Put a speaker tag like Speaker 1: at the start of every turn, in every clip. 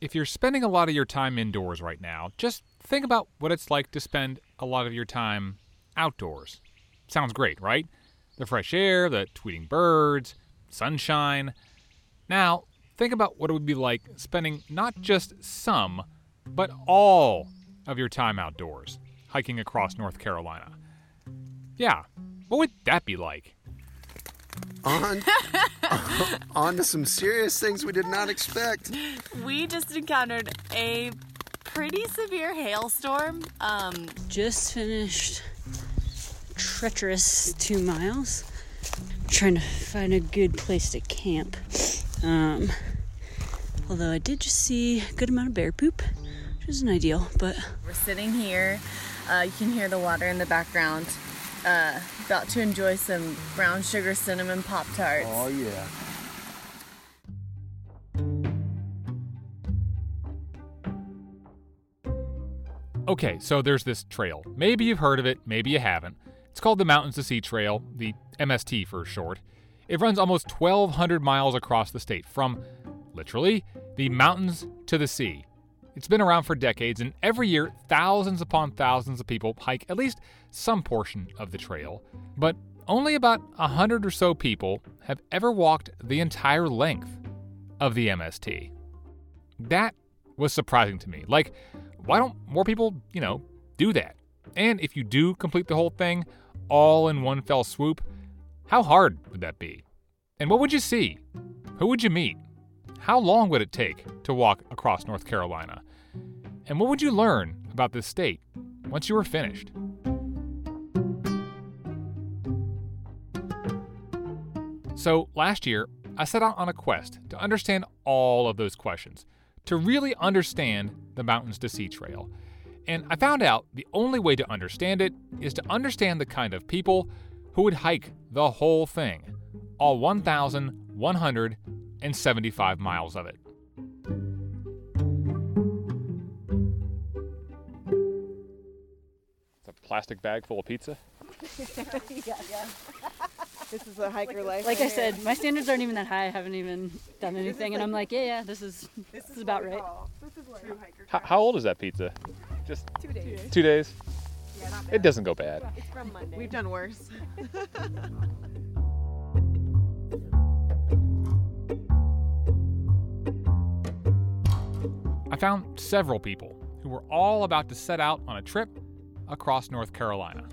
Speaker 1: if you're spending a lot of your time indoors right now, just think about what it's like to spend a lot of your time outdoors. Sounds great, right? The fresh air, the tweeting birds, sunshine. Now, think about what it would be like spending not just some, but all of your time outdoors, hiking across North Carolina. Yeah, what would that be like?
Speaker 2: On, on to some serious things we did not expect.
Speaker 3: We just encountered a pretty severe hailstorm. Um,
Speaker 4: Just finished treacherous two miles. Trying to find a good place to camp. Um, although I did just see a good amount of bear poop, which isn't ideal, but
Speaker 3: we're sitting here. Uh, you can hear the water in the background. Uh, about to enjoy some brown sugar cinnamon pop tarts.
Speaker 2: Oh, yeah.
Speaker 1: Okay, so there's this trail. Maybe you've heard of it, maybe you haven't. It's called the Mountains to Sea Trail, the MST for short. It runs almost 1,200 miles across the state, from literally the mountains to the sea. It's been around for decades, and every year, thousands upon thousands of people hike at least some portion of the trail. But only about 100 or so people have ever walked the entire length of the MST. That was surprising to me. Like, why don't more people, you know, do that? And if you do complete the whole thing all in one fell swoop, how hard would that be? And what would you see? Who would you meet? How long would it take to walk across North Carolina? And what would you learn about this state once you were finished? So, last year, I set out on a quest to understand all of those questions, to really understand the Mountains to Sea Trail. And I found out the only way to understand it is to understand the kind of people who would hike the whole thing, all 1,175 miles of it. Plastic bag full of pizza?
Speaker 5: This is a hiker life.
Speaker 4: like I
Speaker 5: here.
Speaker 4: said, my standards aren't even that high. I haven't even done anything, and I'm like, yeah, yeah, this is this, is about right.
Speaker 5: This is true hiker.
Speaker 1: How, how old is that pizza? Just
Speaker 5: Two days.
Speaker 1: two days?
Speaker 5: Yeah, not
Speaker 1: It doesn't go bad.
Speaker 5: It's from Monday. We've done worse.
Speaker 1: I found several people who were all about to set out on a trip across North Carolina.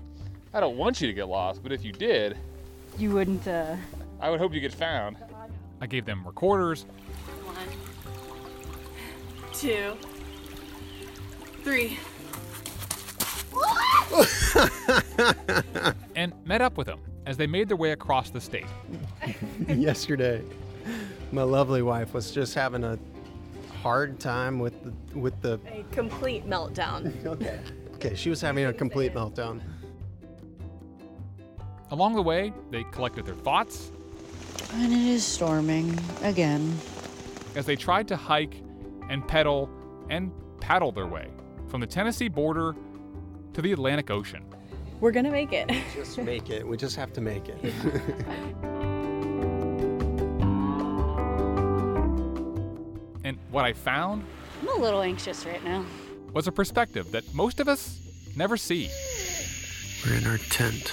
Speaker 1: I don't want you to get lost, but if you did,
Speaker 4: You wouldn't. uh...
Speaker 1: I would hope you get found. I gave them recorders
Speaker 3: one, two, three.
Speaker 1: and met up with them as they made their way across the state.
Speaker 2: Yesterday, my lovely wife was just having a hard time with the, with the.
Speaker 3: A complete meltdown.
Speaker 2: Okay. Okay, she was having a complete meltdown.
Speaker 1: Along the way, they collected their thoughts
Speaker 4: And it is storming again.
Speaker 1: as they tried to hike and pedal and paddle their way from the Tennessee border to the Atlantic Ocean.
Speaker 3: We're gonna make it.
Speaker 2: Just make it. We just have to make it.
Speaker 1: And what I found
Speaker 4: I'm a little anxious right now.
Speaker 1: Was a perspective that most of us never see.
Speaker 2: We're in our tent,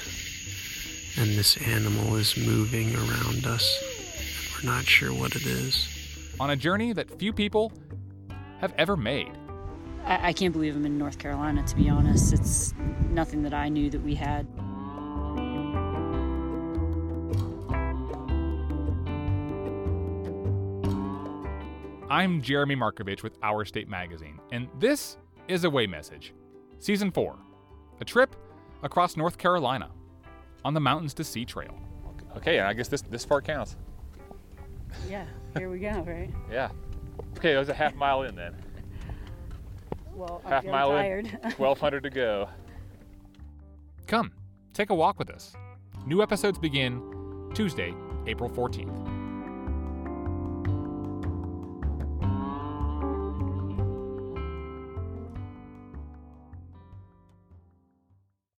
Speaker 2: and this animal is moving around us. We're not sure what it is.
Speaker 1: on a journey that few people have ever made.
Speaker 4: I, I can't believe I'm in North Carolina. To be honest, it's nothing that I knew that we had.
Speaker 1: I'm Jeremy Markovich with Our State Magazine, and this is Away Message, Season 4 A Trip Across North Carolina on the Mountains to Sea Trail. Okay, I guess this, this part counts.
Speaker 4: Yeah, here we go. Right.
Speaker 1: Yeah. Okay, it was a half mile in then.
Speaker 4: Well, I'm
Speaker 1: Half
Speaker 4: feeling
Speaker 1: mile
Speaker 4: tired.
Speaker 1: in, 1,200 to go. Come, take a walk with us. New episodes begin Tuesday, April 14th.